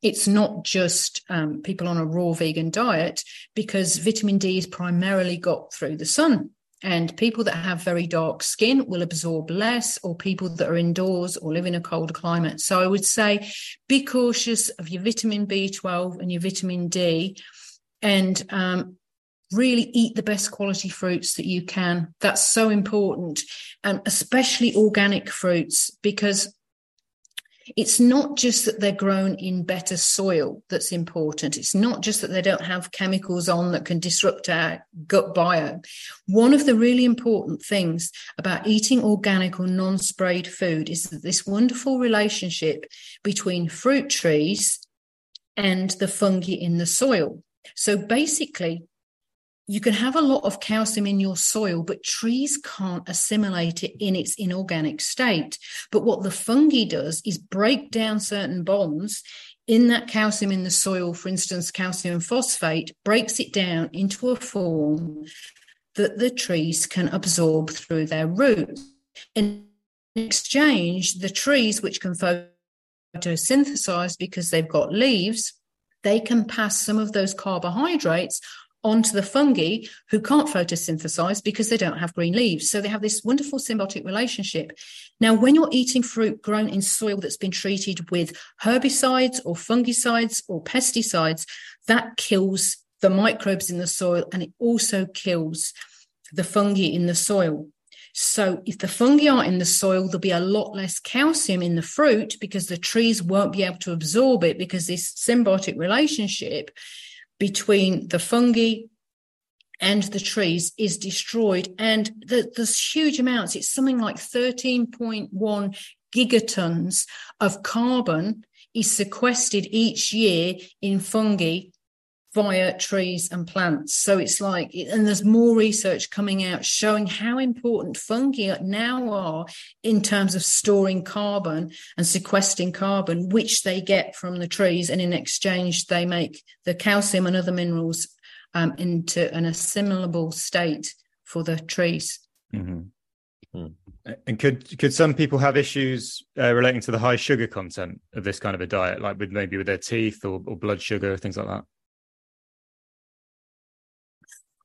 It's not just um, people on a raw vegan diet because vitamin D is primarily got through the sun. And people that have very dark skin will absorb less, or people that are indoors or live in a colder climate. So I would say be cautious of your vitamin B12 and your vitamin D and um, really eat the best quality fruits that you can. That's so important, and especially organic fruits, because it's not just that they're grown in better soil that's important. It's not just that they don't have chemicals on that can disrupt our gut biome. One of the really important things about eating organic or non sprayed food is that this wonderful relationship between fruit trees and the fungi in the soil. So basically, you can have a lot of calcium in your soil, but trees can't assimilate it in its inorganic state. But what the fungi does is break down certain bonds in that calcium in the soil, for instance, calcium phosphate, breaks it down into a form that the trees can absorb through their roots. In exchange, the trees, which can photosynthesize because they've got leaves, they can pass some of those carbohydrates onto the fungi who can't photosynthesize because they don't have green leaves. So they have this wonderful symbiotic relationship. Now, when you're eating fruit grown in soil that's been treated with herbicides or fungicides or pesticides, that kills the microbes in the soil and it also kills the fungi in the soil. So if the fungi are in the soil, there'll be a lot less calcium in the fruit because the trees won't be able to absorb it because this symbiotic relationship between the fungi and the trees is destroyed. And the, there's huge amounts. It's something like 13.1 gigatons of carbon is sequestered each year in fungi via trees and plants. So it's like, and there's more research coming out showing how important fungi now are in terms of storing carbon and sequestering carbon, which they get from the trees. And in exchange, they make the calcium and other minerals um, into an assimilable state for the trees. Mm-hmm. Hmm. And could could some people have issues uh, relating to the high sugar content of this kind of a diet, like with maybe with their teeth or, or blood sugar, things like that?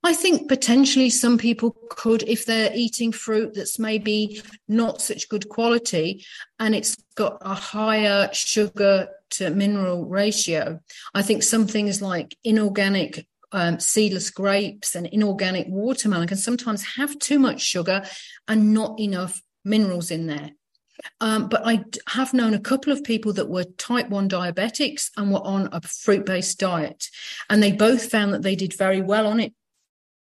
I think potentially some people could, if they're eating fruit that's maybe not such good quality and it's got a higher sugar to mineral ratio. I think some things like inorganic um, seedless grapes and inorganic watermelon can sometimes have too much sugar and not enough minerals in there. Um, but I have known a couple of people that were type 1 diabetics and were on a fruit based diet. And they both found that they did very well on it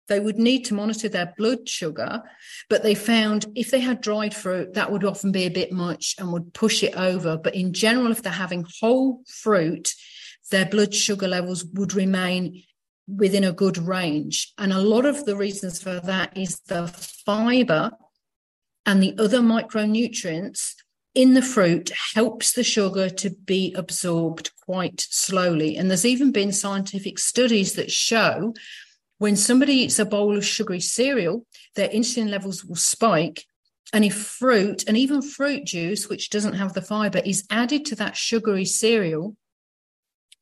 they would need to monitor their blood sugar, but they found if they had dried fruit, that would often be a bit much and would push it over. But in general, if they're having whole fruit, their blood sugar levels would remain within a good range. And a lot of the reasons for that is the fiber and the other micronutrients in the fruit helps the sugar to be absorbed quite slowly. And there's even been scientific studies that show when somebody eats a bowl of sugary cereal, their insulin levels will spike. And if fruit and even fruit juice, which doesn't have the fiber, is added to that sugary cereal,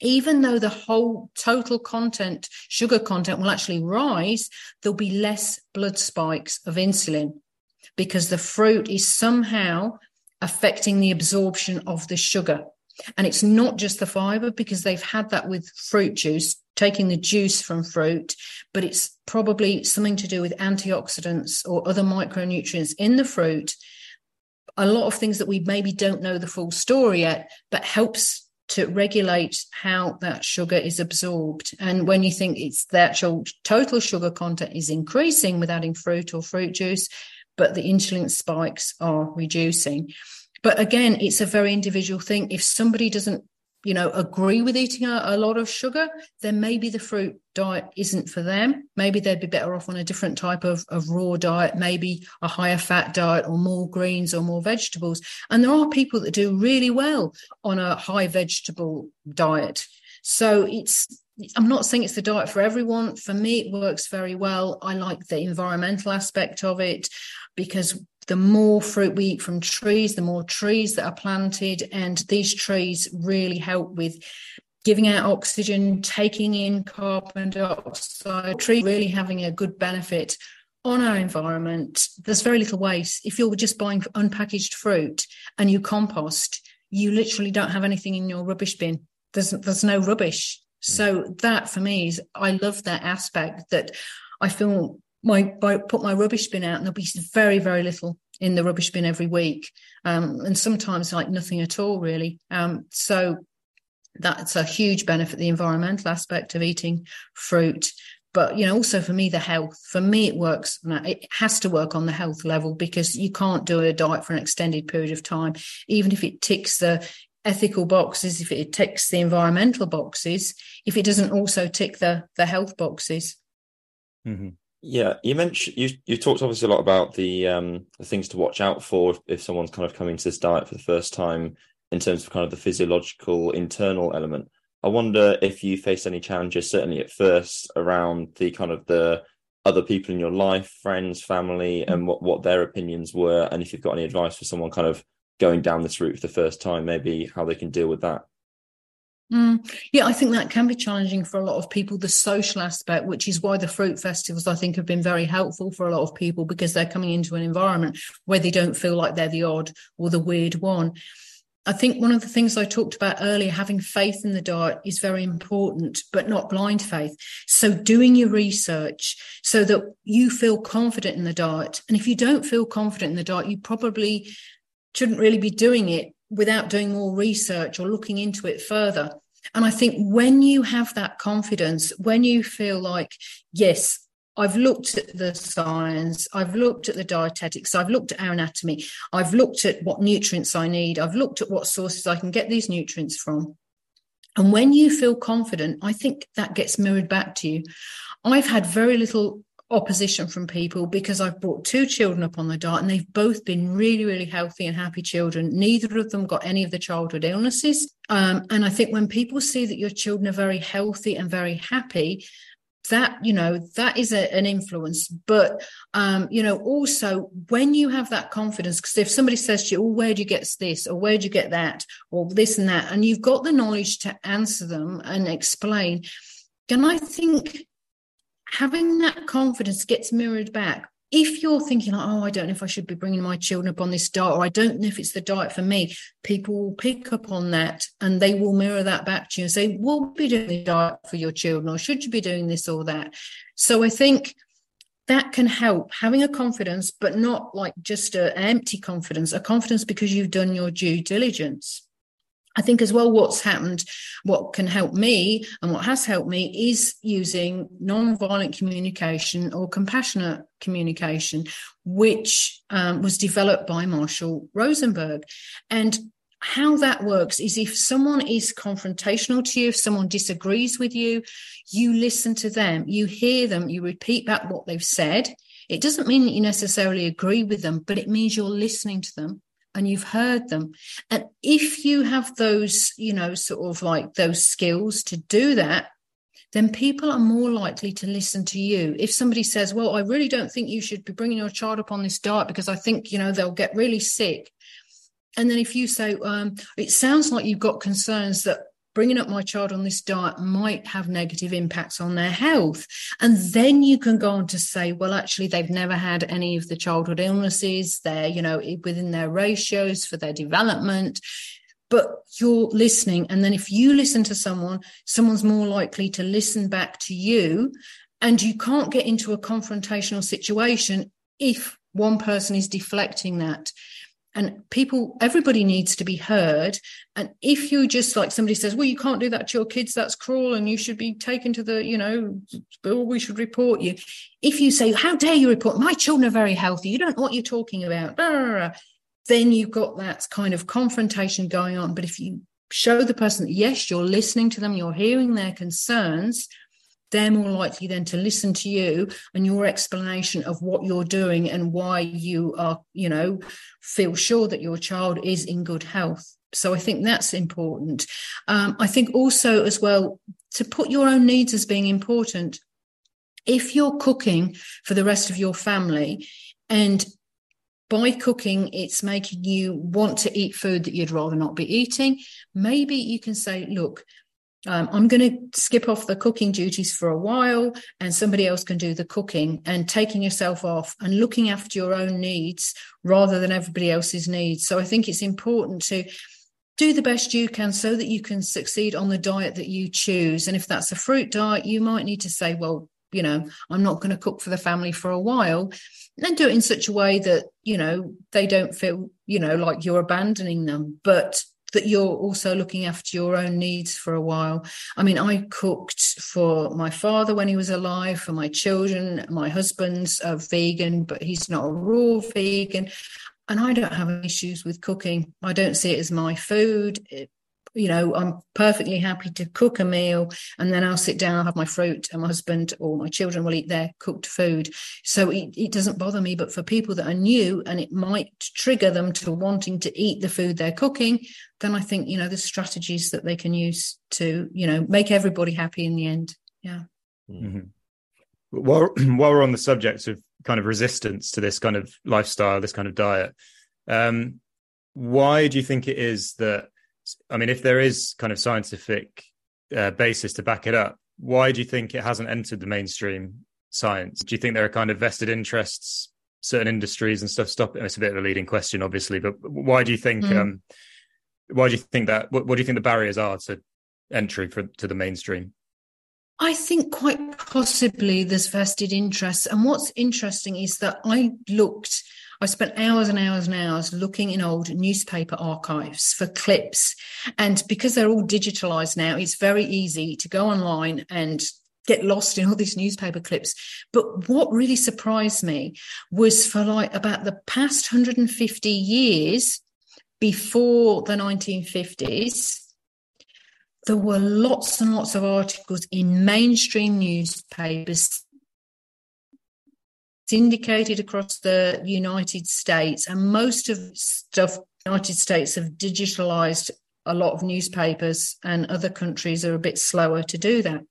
even though the whole total content, sugar content will actually rise, there'll be less blood spikes of insulin because the fruit is somehow affecting the absorption of the sugar. And it's not just the fiber because they've had that with fruit juice, taking the juice from fruit, but it's probably something to do with antioxidants or other micronutrients in the fruit. A lot of things that we maybe don't know the full story yet, but helps to regulate how that sugar is absorbed. And when you think it's the actual total sugar content is increasing with adding fruit or fruit juice, but the insulin spikes are reducing. But again, it's a very individual thing. If somebody doesn't, you know, agree with eating a, a, lot of sugar, then maybe the fruit diet isn't for them. Maybe they'd be better off on a different type of, of raw diet, maybe a higher fat diet or more greens or more vegetables. And there are people that do really well on a high vegetable diet. So it's I'm not saying it's the diet for everyone. For me, it works very well. I like the environmental aspect of it because the more fruit we eat from trees, the more trees that are planted. And these trees really help with giving out oxygen, taking in carbon dioxide, tree really having a good benefit on our environment, there's very little waste. If you're just buying unpackaged fruit and you compost, you literally don't have anything in your rubbish bin. There's there's no rubbish. Mm. So that for me is I love that aspect that I feel my put my rubbish bin out and there'll be very very little in the rubbish bin every week, um, and sometimes like nothing at all really. Um, so that's a huge benefit the environmental aspect of eating fruit. But you know also for me the health. For me it works it has to work on the health level because you can't do a diet for an extended period of time. Even if it ticks the ethical boxes if it ticks the environmental boxes if it doesn't also tick the the health boxes. Mm-hmm. Yeah you mentioned you you talked obviously a lot about the um the things to watch out for if, if someone's kind of coming to this diet for the first time in terms of kind of the physiological internal element I wonder if you faced any challenges, certainly at first, around the kind of the other people in your life, friends, family, and what, what their opinions were, and if you've got any advice for someone kind of going down this route for the first time, maybe how they can deal with that. Mm, yeah, I think that can be challenging for a lot of people, the social aspect, which is why the fruit festivals, I think, have been very helpful for a lot of people because they're coming into an environment where they don't feel like they're the odd or the weird one. I think one of the things I talked about earlier, having faith in the diet is very important, but not blind faith. So doing your research so that you feel confident in the diet. And if you don't feel confident in the diet, you probably shouldn't really be doing it without doing more research or looking into it further. And I think when you have that confidence, when you feel like, yes, I've looked at the science, I've looked at the dietetics, I've looked at our anatomy, I've looked at what nutrients I need, I've looked at what sources I can get these nutrients from. And when you feel confident, I think that gets mirrored back to you. I've had very little opposition from people because I've brought two children up on the diet and they've both been really, really healthy and happy children. Neither of them got any of the childhood illnesses. Um, and I think when people see that your children are very healthy and very happy, that you know that is a, an influence but um you know also when you have that confidence because if somebody says to you oh where do you get this or where do you get that or this and that and you've got the knowledge to answer them and explain then i think having that confidence gets mirrored back if you're thinking, like, oh, I don't know if I should be bringing my children up on this diet, or I don't know if it's the diet for me, people will pick up on that and they will mirror that back to you and say, we'll be doing the diet for your children, or should you be doing this or that? So I think that can help having a confidence, but not like just an empty confidence, a confidence because you've done your due diligence. I think as well, what's happened, what can help me and what has helped me is using non-violent communication or compassionate communication, which um, was developed by Marshall Rosenberg. And how that works is if someone is confrontational to you, if someone disagrees with you, you listen to them, you hear them, you repeat back what they've said. It doesn't mean that you necessarily agree with them, but it means you're listening to them and you've heard them. And if you have those, you know, sort of like those skills to do that, then people are more likely to listen to you. If somebody says, Well, I really don't think you should be bringing your child up on this diet because I think, you know, they'll get really sick. And then if you say, um, It sounds like you've got concerns that bringing up my child on this diet might have negative impacts on their health. And then you can go on to say, well, actually, they've never had any of the childhood illnesses. They're, you know, within their ratios for their development. But you're listening. And then if you listen to someone, someone's more likely to listen back to you. And you can't get into a confrontational situation if one person is deflecting that and people everybody needs to be heard. And if you just like somebody says well you can't do that to your kids that's cruel and you should be taken to the you know we should report you. If you say how dare you report? My children are very healthy. You don't know what you're talking about. Then you've got that kind of confrontation going on. But if you show the person that yes you're listening to them you're hearing their concerns they're more likely then to listen to you and your explanation of what you're doing and why you are, you know, feel sure that your child is in good health. So I think that's important. Um, I think also as well to put your own needs as being important. If you're cooking for the rest of your family and by cooking, it's making you want to eat food that you'd rather not be eating. Maybe you can say, look, um, I'm going to skip off the cooking duties for a while and somebody else can do the cooking and taking yourself off and looking after your own needs rather than everybody else's needs. So I think it's important to do the best you can so that you can succeed on the diet that you choose. And if that's a fruit diet, you might need to say, well, you know, I'm not going to cook for the family for a while. And do it in such a way that, you know, they don't feel, you know, like you're abandoning them. But that you're also looking after your own needs for a while. I mean, I cooked for my father when he was alive, for my children. My husband's a vegan, but he's not a raw vegan. And I don't have issues with cooking. I don't see it as my food. It, you know, I'm perfectly happy to cook a meal and then I'll sit down, I'll have my fruit, and my husband or my children will eat their cooked food. So it, it doesn't bother me. But for people that are new and it might trigger them to wanting to eat the food they're cooking, then I think, you know, there's strategies that they can use to, you know, make everybody happy in the end. Yeah. Mm-hmm. While, while we're on the subject of kind of resistance to this kind of lifestyle, this kind of diet, um, why do you think it is that I mean, if there is kind of scientific uh, basis to back it up, why do you think it hasn't entered the mainstream science? Do you think there are kind of vested interests, certain industries and stuff stop it? It's a bit of a leading question, obviously, but why do you think? Mm. Um, why do you think that? What, what do you think the barriers are to entry for to the mainstream? I think quite possibly there's vested interests. And what's interesting is that I looked I spent hours and hours and hours looking in old newspaper archives for clips. And because they're all digitalized now, it's very easy to go online and get lost in all these newspaper clips. But what really surprised me was for like about the past 150 years before the 1950s, there were lots and lots of articles in mainstream newspapers syndicated across the United States, and most of stuff United States have digitalized a lot of newspapers, and other countries are a bit slower to do that.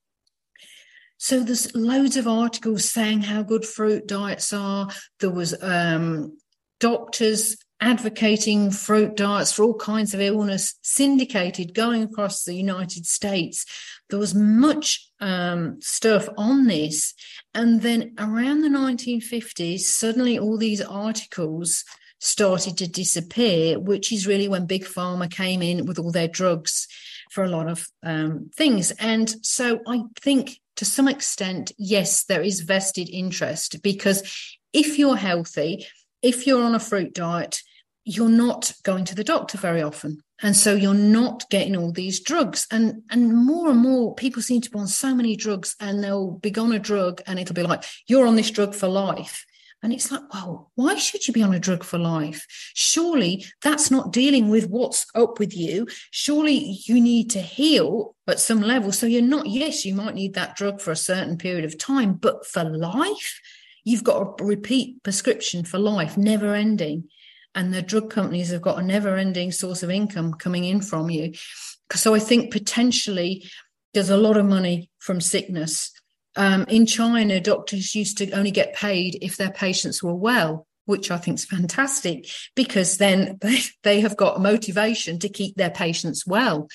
So there's loads of articles saying how good fruit diets are. There was um, doctors advocating fruit diets for all kinds of illness, syndicated going across the United States. There was much um, stuff on this. And then around the 1950s, suddenly all these articles started to disappear, which is really when Big Pharma came in with all their drugs for a lot of um, things. And so I think to some extent, yes, there is vested interest because if you're healthy, if you're on a fruit diet, you're not going to the doctor very often. And so you're not getting all these drugs. And and more and more people seem to be on so many drugs and they'll be on a drug and it'll be like you're on this drug for life. And it's like well why should you be on a drug for life? Surely that's not dealing with what's up with you. Surely you need to heal at some level. So you're not yes you might need that drug for a certain period of time but for life you've got a repeat prescription for life never ending and the drug companies have got a never ending source of income coming in from you. So I think potentially there's a lot of money from sickness. Um, in China, doctors used to only get paid if their patients were well, which I think is fantastic because then they, they have got a motivation to keep their patients well.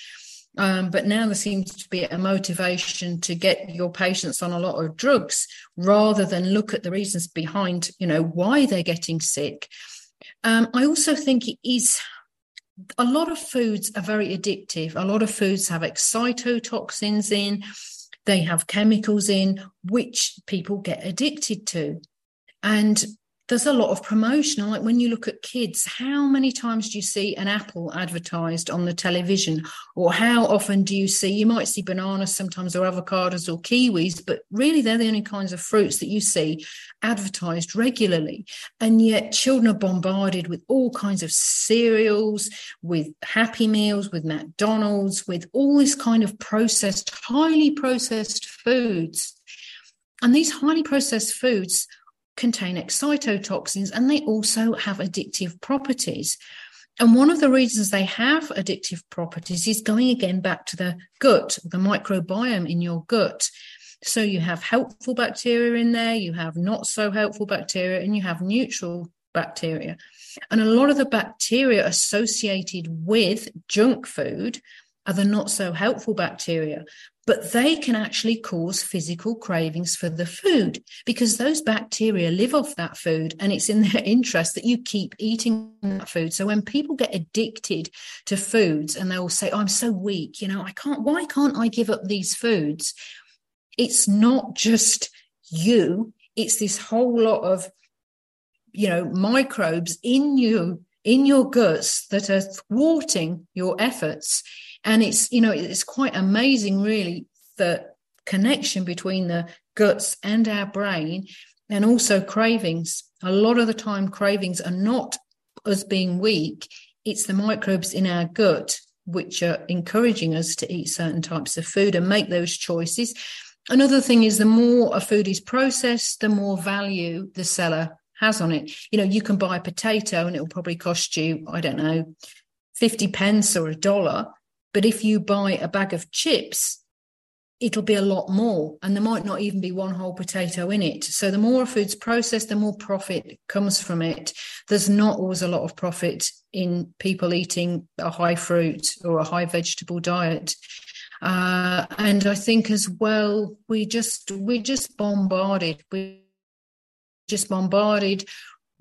Um, but now there seems to be a motivation to get your patients on a lot of drugs rather than look at the reasons behind, you know, why they're getting sick. Um, I also think it is a lot of foods are very addictive. A lot of foods have excitotoxins in, they have chemicals in, which people get addicted to. And there's a lot of promotion. Like when you look at kids, how many times do you see an apple advertised on the television? Or how often do you see, you might see bananas sometimes or avocados or kiwis, but really they're the only kinds of fruits that you see advertised regularly. And yet children are bombarded with all kinds of cereals, with Happy Meals, with McDonald's, with all this kind of processed, highly processed foods. And these highly processed foods contain excitotoxins and they also have addictive properties. And one of the reasons they have addictive properties is going again back to the gut, the microbiome in your gut. So you have helpful bacteria in there, you have not so helpful bacteria, and you have neutral bacteria. And a lot of the bacteria associated with junk food are the not so helpful bacteria but they can actually cause physical cravings for the food because those bacteria live off that food and it's in their interest that you keep eating that food. So when people get addicted to foods and they'll say, oh, I'm so weak, you know, I can't, why can't I give up these foods? It's not just you, it's this whole lot of, you know, microbes in you, in your guts that are thwarting your efforts and it's, you know, it's quite amazing, really, the connection between the guts and our brain and also cravings. A lot of the time, cravings are not us being weak, it's the microbes in our gut which are encouraging us to eat certain types of food and make those choices. Another thing is the more a food is processed, the more value the seller has on it. You know, you can buy a potato and it will probably cost you, I don't know, 50 pence or a dollar. But if you buy a bag of chips, it'll be a lot more. And there might not even be one whole potato in it. So the more a food's processed, the more profit comes from it. There's not always a lot of profit in people eating a high fruit or a high vegetable diet. Uh, and I think as well, we just we just bombarded. We just bombarded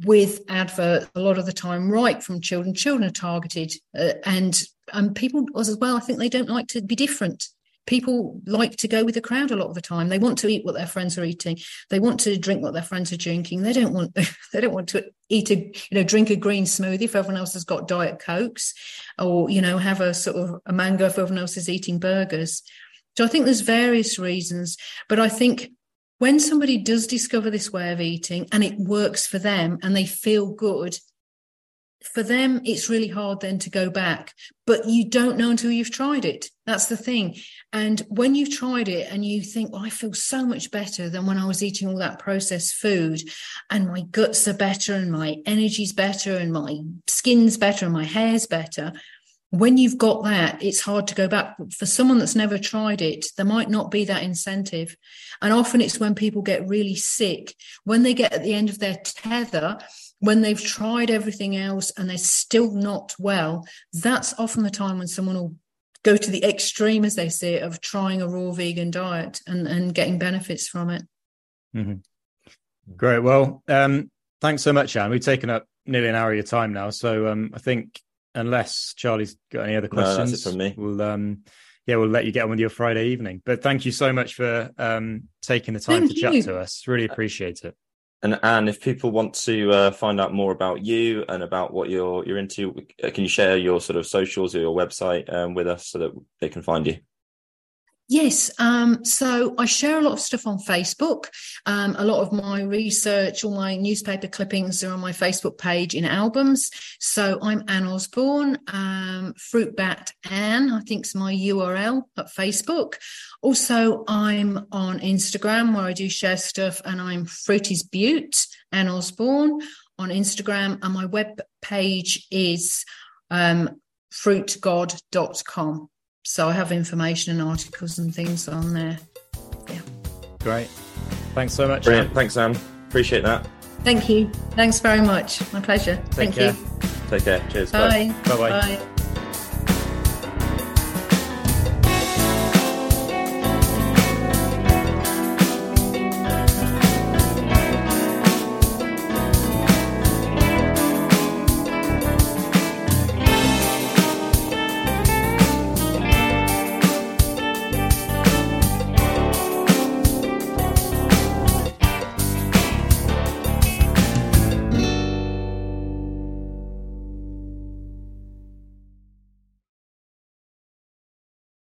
with adverts a lot of the time right from children children are targeted uh, and and people as well i think they don't like to be different. People like to go with the crowd a lot of the time. They want to eat what their friends are eating. They want to drink what their friends are drinking. They don't want they don't want to eat a you know drink a green smoothie if everyone else has got diet cokes or you know have a sort of a mango if everyone else is eating burgers. So i think there's various reasons but i think when somebody does discover this way of eating and it works for them and they feel good, for them, it's really hard then to go back. But you don't know until you've tried it. That's the thing. And when you've tried it and you think, well, I feel so much better than when I was eating all that processed food, and my guts are better, and my energy's better, and my skin's better, and my hair's better when you've got that, it's hard to go back. For someone that's never tried it, there might not be that incentive. And often it's when people get really sick, when they get at the end of their tether, when they've tried everything else and they're still not well, that's often the time when someone will go to the extreme, as they say, of trying a raw vegan diet and, and getting benefits from it. Mm-hmm. Great. Well, um, thanks so much, Anne. We've taken up nearly an hour of your time now. So um, I think unless Charlie's got any other questions, no, that's it from me. We'll um, yeah, we'll let you get on with your Friday evening. But thank you so much for um, taking the time thank to you. chat to us. Really appreciate it. And Anne, if people want to uh, find out more about you and about what you're you're into, uh, can you share your sort of socials or your website um, with us so that they can find you? Yes. Um, so I share a lot of stuff on Facebook. Um, a lot of my research, all my newspaper clippings are on my Facebook page in albums. So I'm Anne Osborne, um, Fruit Bat Anne, I think is my URL at Facebook. Also, I'm on Instagram where I do share stuff and I'm Fruity's Butte, Anne Osborne on Instagram. And my web page is um, fruitgod.com. So I have information and articles and things on there. Yeah. Great. Thanks so much. Brilliant. Thanks, Sam. Appreciate that. Thank you. Thanks very much. My pleasure. Take Thank care. you. Take care. Cheers. Bye. Bye. Bye.